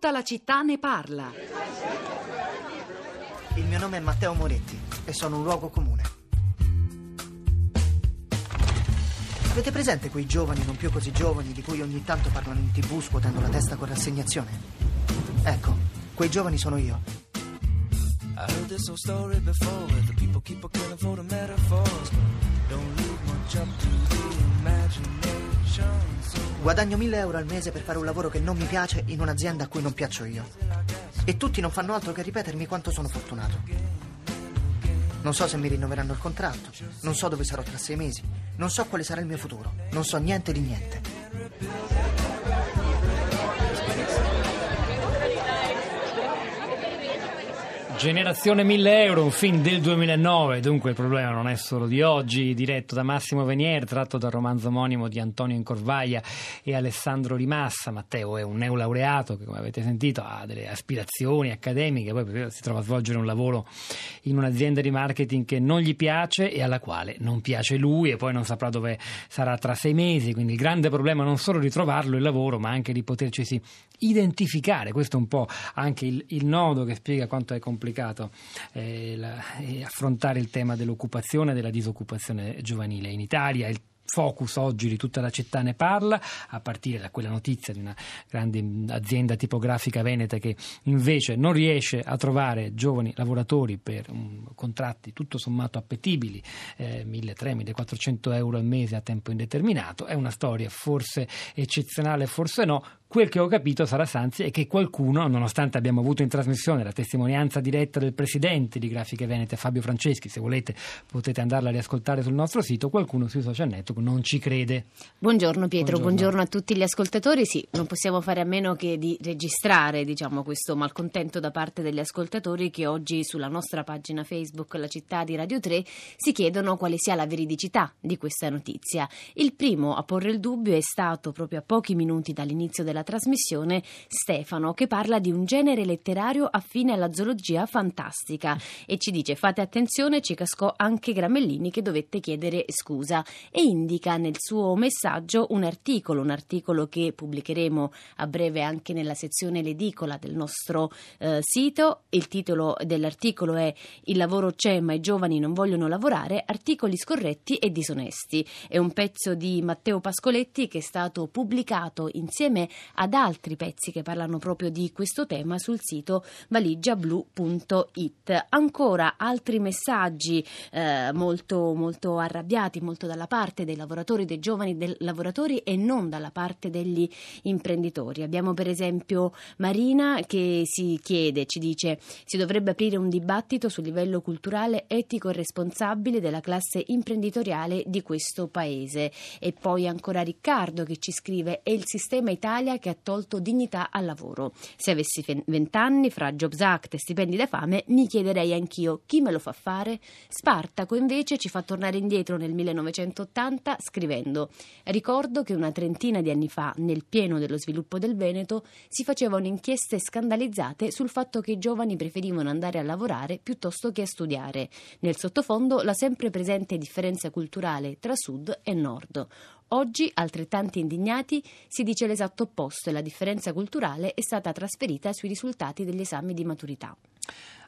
Tutta la città ne parla. Il mio nome è Matteo Moretti e sono un luogo comune. Avete presente quei giovani non più così giovani di cui ogni tanto parlano in tv scuotendo la testa con rassegnazione? Ecco, quei giovani sono io. I Guadagno 1000 euro al mese per fare un lavoro che non mi piace in un'azienda a cui non piaccio io. E tutti non fanno altro che ripetermi quanto sono fortunato. Non so se mi rinnoveranno il contratto, non so dove sarò tra sei mesi, non so quale sarà il mio futuro, non so niente di niente. Generazione 1000 euro, un film del 2009, dunque il problema non è solo di oggi, diretto da Massimo Venier, tratto dal romanzo omonimo di Antonio Incorvaia e Alessandro Rimassa. Matteo è un neolaureato che, come avete sentito, ha delle aspirazioni accademiche, poi si trova a svolgere un lavoro in un'azienda di marketing che non gli piace e alla quale non piace lui e poi non saprà dove sarà tra sei mesi, quindi il grande problema non solo di trovarlo il lavoro, ma anche di potercisi identificare. Questo è un po' anche il, il nodo che spiega quanto è complicato eh, la, eh, affrontare il tema dell'occupazione e della disoccupazione giovanile in Italia. Il focus oggi di tutta la città ne parla, a partire da quella notizia di una grande azienda tipografica veneta che invece non riesce a trovare giovani lavoratori per um, contratti tutto sommato appetibili, eh, 1.300-1.400 euro al mese a tempo indeterminato. È una storia forse eccezionale, forse no. Quel che ho capito, Sara Sanzi, è che qualcuno, nonostante abbiamo avuto in trasmissione la testimonianza diretta del presidente di Grafiche Venete, Fabio Franceschi, se volete potete andarla a riascoltare sul nostro sito, qualcuno sui social network non ci crede. Buongiorno Pietro, Buongiorno. buongiorno. a tutti gli ascoltatori. Sì, non possiamo fare a meno che di registrare diciamo, questo malcontento da parte degli ascoltatori che oggi sulla nostra pagina Facebook, la città di Radio 3, si chiedono quale sia la veridicità di questa notizia. Il primo a porre il dubbio è stato proprio a pochi minuti dall'inizio della trasmissione Stefano, che parla di un genere letterario affine alla zoologia fantastica e ci dice fate attenzione, ci cascò anche Gramellini che dovette chiedere scusa e indica nel suo messaggio un articolo, un articolo che pubblicheremo a breve anche nella sezione l'edicola del nostro eh, sito. Il titolo dell'articolo è Il lavoro c'è ma i giovani non vogliono lavorare, articoli scorretti e disonesti. È un pezzo di Matteo Pascoletti che è stato pubblicato insieme ad altri pezzi che parlano proprio di questo tema sul sito valigiablu.it. Ancora altri messaggi eh, molto, molto arrabbiati, molto dalla parte dei lavoratori, dei giovani dei lavoratori e non dalla parte degli imprenditori. Abbiamo per esempio Marina che si chiede, ci dice, si dovrebbe aprire un dibattito sul livello culturale, etico e responsabile della classe imprenditoriale di questo paese. E poi ancora Riccardo che ci scrive, è il sistema Italia che ha tolto dignità al lavoro. Se avessi vent'anni, fra Jobs Act e stipendi da fame, mi chiederei anch'io chi me lo fa fare. Spartaco invece ci fa tornare indietro nel 1980 scrivendo Ricordo che una trentina di anni fa, nel pieno dello sviluppo del Veneto, si facevano inchieste scandalizzate sul fatto che i giovani preferivano andare a lavorare piuttosto che a studiare. Nel sottofondo la sempre presente differenza culturale tra sud e nord. Oggi, altrettanti indignati, si dice l'esatto opposto e la differenza culturale è stata trasferita sui risultati degli esami di maturità.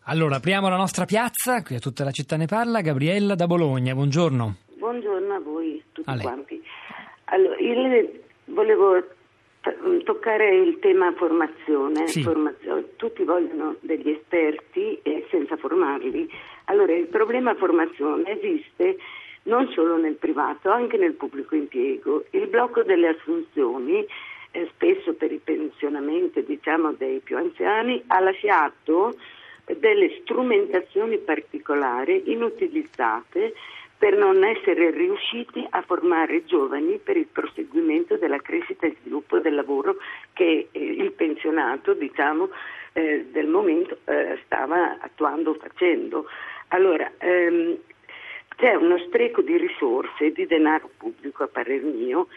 Allora, apriamo la nostra piazza, qui a tutta la città ne parla, Gabriella da Bologna, buongiorno. Buongiorno a voi tutti A quanti. Allora, io volevo t- toccare il tema formazione. Sì. formazione. Tutti vogliono degli esperti e senza formarli. Allora, il problema formazione esiste non solo nel privato, anche nel pubblico impiego. Il blocco delle assunzioni, eh, spesso per i pensionamenti diciamo, dei più anziani, ha lasciato delle strumentazioni particolari inutilizzate per non essere riusciti a formare giovani per il proseguimento della crescita e sviluppo del lavoro che eh, il pensionato, diciamo, eh, del momento eh, stava attuando, facendo. Allora, ehm, c'è uno spreco di risorse, di denaro pubblico a parer mio,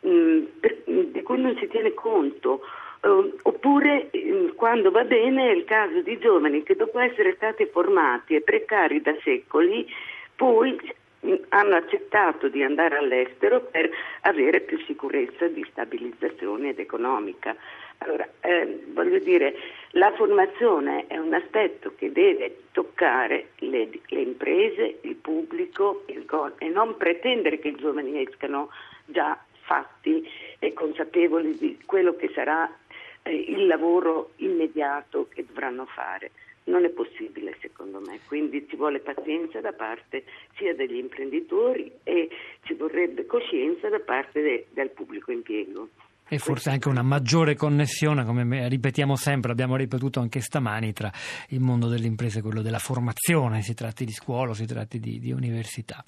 per- di cui non si tiene conto. Eh, oppure eh, quando va bene è il caso di giovani che dopo essere stati formati e precari da secoli poi mh, hanno accettato di andare all'estero per avere più sicurezza di stabilizzazione ed economica. Allora, eh, voglio dire, la formazione è un aspetto che deve toccare le, le imprese, il pubblico il go- e non pretendere che i giovani escano già fatti e consapevoli di quello che sarà eh, il lavoro immediato che dovranno fare. Non è possibile secondo me, quindi ci vuole pazienza da parte sia degli imprenditori e ci vorrebbe coscienza da parte de- del pubblico impiego. E forse anche una maggiore connessione, come me- ripetiamo sempre, abbiamo ripetuto anche stamani, tra il mondo delle imprese e quello della formazione, si tratti di scuola, si tratti di, di università.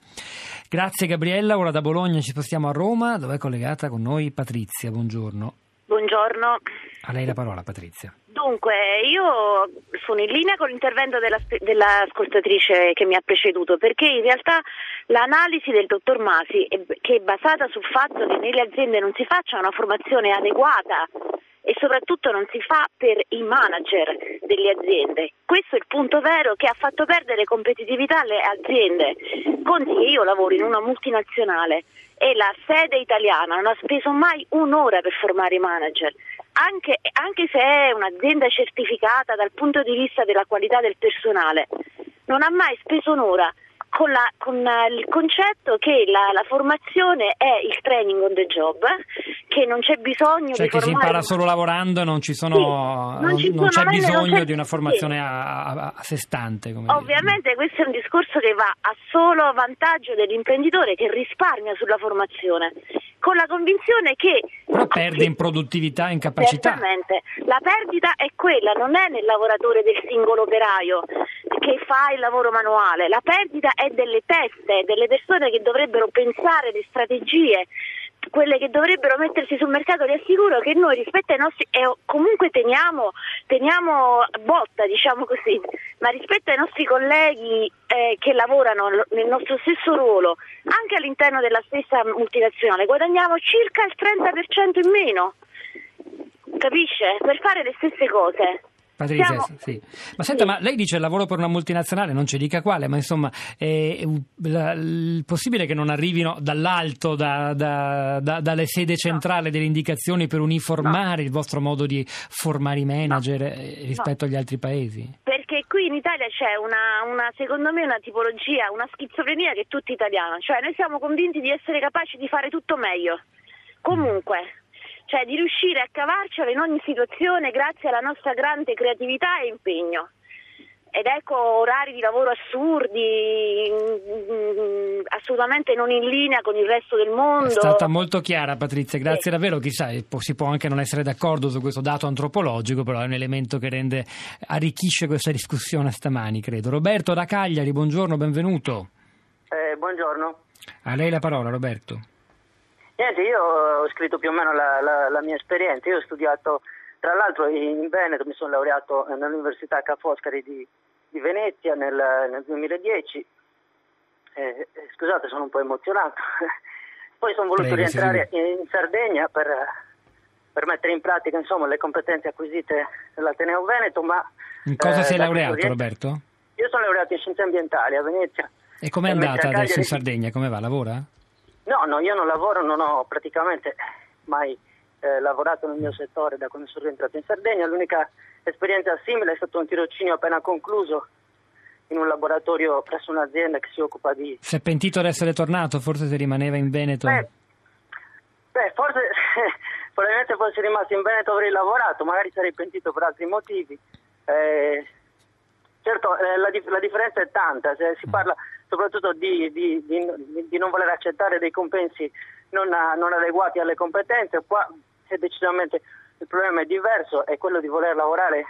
Grazie Gabriella, ora da Bologna ci spostiamo a Roma, dove è collegata con noi Patrizia, buongiorno. Buongiorno. A lei la parola Patrizia. Dunque, io sono in linea con l'intervento della, dell'ascoltatrice che mi ha preceduto, perché in realtà l'analisi del dottor Masi, è, che è basata sul fatto che nelle aziende non si faccia una formazione adeguata e soprattutto non si fa per i manager delle aziende. Questo è il punto vero che ha fatto perdere competitività alle aziende. Conti che io lavoro in una multinazionale e la sede italiana non ha speso mai un'ora per formare i manager. Anche, anche, se è un'azienda certificata dal punto di vista della qualità del personale, non ha mai speso un'ora con, la, con il concetto che la, la, formazione è il training on the job, che non c'è bisogno cioè di che formare... si impara solo lavorando e non, ci sono, sì, non, ci non, sono, c'è bisogno non c'è, di una formazione a, a, a, sé stante. Ovviamente dire. questo è un discorso che va a solo vantaggio dell'imprenditore che risparmia sulla formazione, con la convinzione che... Però perde in produttività e in capacità. Certamente, la perdita è quella, non è nel lavoratore del singolo operaio che fa il lavoro manuale, la perdita è delle teste, delle persone che dovrebbero pensare le strategie, quelle che dovrebbero mettersi sul mercato, vi assicuro che noi rispetto ai nostri, e comunque teniamo, teniamo botta, diciamo così, ma rispetto ai nostri colleghi eh, che lavorano nel nostro stesso ruolo, anche all'interno della stessa multinazionale, guadagniamo circa il 30% in meno, capisce? Per fare le stesse cose. Patrizia, Siamo... sì. Ma senta, sì. ma lei dice lavoro per una multinazionale, non ci dica quale, ma insomma è, è il possibile che non arrivino dall'alto, da, da, da, dalle sedi centrali delle indicazioni per uniformare no. il vostro modo di formare i manager no. rispetto no. agli altri paesi? Perché qui in Italia c'è una, una, secondo me una tipologia, una schizofrenia che è tutta italiana, cioè noi siamo convinti di essere capaci di fare tutto meglio. Comunque cioè di riuscire a cavarcela in ogni situazione grazie alla nostra grande creatività e impegno. Ed ecco orari di lavoro assurdi, assolutamente non in linea con il resto del mondo. È stata molto chiara Patrizia, grazie sì. davvero. Chissà, si può anche non essere d'accordo su questo dato antropologico, però è un elemento che rende, arricchisce questa discussione stamani, credo. Roberto da Cagliari, buongiorno, benvenuto. Eh, buongiorno. A lei la parola, Roberto. Niente, io ho scritto più o meno la, la, la, mia esperienza. Io ho studiato, tra l'altro, in Veneto, mi sono laureato nell'Università Ca' Foscari di, di Venezia nel, nel 2010. Eh, scusate, sono un po' emozionato. Poi sono voluto Prego, rientrare in, in Sardegna per, per, mettere in pratica insomma, le competenze acquisite dall'Ateneo Veneto. Ma, in cosa eh, sei laureato, Roberto? Io sono laureato in scienze ambientali a Venezia. E com'è andata adesso in Sardegna? Come va? Lavora? No, no, io non lavoro, non ho praticamente mai eh, lavorato nel mio settore da quando sono rientrato in Sardegna. L'unica esperienza simile è stato un tirocinio appena concluso in un laboratorio presso un'azienda che si occupa di... Si è pentito di essere tornato? Forse se rimaneva in Veneto? Beh, beh forse probabilmente fossi rimasto in Veneto avrei lavorato, magari sarei pentito per altri motivi. Eh, certo, eh, la, la, differenza è tanta, se si parla soprattutto di, di, di, di, non voler accettare dei compensi non, non, adeguati alle competenze, qua è decisamente il problema è diverso, è quello di voler lavorare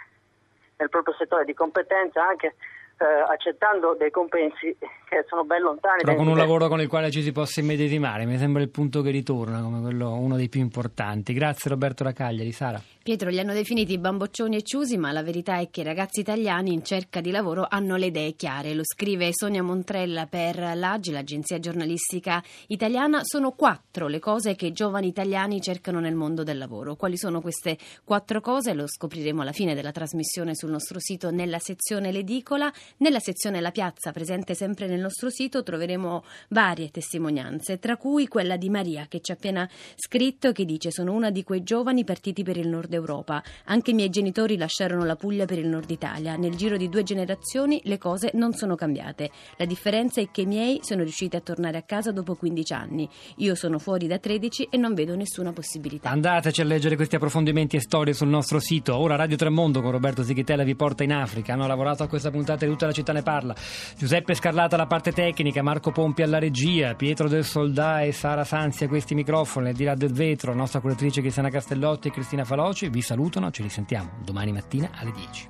nel proprio settore di competenza anche eh, accettando dei compensi che sono ben lontani. Però con un lavoro con il quale ci si possa immedesimare, mi sembra il punto che ritorna come quello, uno dei più importanti. Grazie Roberto da Cagliari, Sara. Pietro li hanno definiti bamboccioni e ciusi, ma la verità è che i ragazzi italiani in cerca di lavoro hanno le idee chiare. Lo scrive Sonia Montrella per l'AGI, l'agenzia giornalistica italiana. Sono quattro le cose che i giovani italiani cercano nel mondo del lavoro. Quali sono queste quattro cose? Lo scopriremo alla fine della trasmissione sul nostro sito nella sezione L'edicola. Nella sezione La piazza, presente sempre nel nostro sito troveremo varie testimonianze, tra cui quella di Maria che ci ha appena scritto che dice sono una di quei giovani partiti per il nord Europa. Anche i miei genitori lasciarono la Puglia per il nord Italia. Nel giro di due generazioni le cose non sono cambiate. La differenza è che i miei sono riusciti a tornare a casa dopo 15 anni. Io sono fuori da 13 e non vedo nessuna possibilità. Andateci a leggere questi approfondimenti e storie sul nostro sito. Ora Radio Tremondo con Roberto Zichitella vi porta in Africa. Hanno lavorato a questa puntata e tutta la città ne parla. Giuseppe Scarlata alla parte tecnica, Marco Pompi alla regia, Pietro del Soldà e Sara Sanzi a questi microfoni, al di là del vetro, nostra curatrice Cristiana Castellotti e Cristina Faloci vi salutano, ci risentiamo domani mattina alle 10.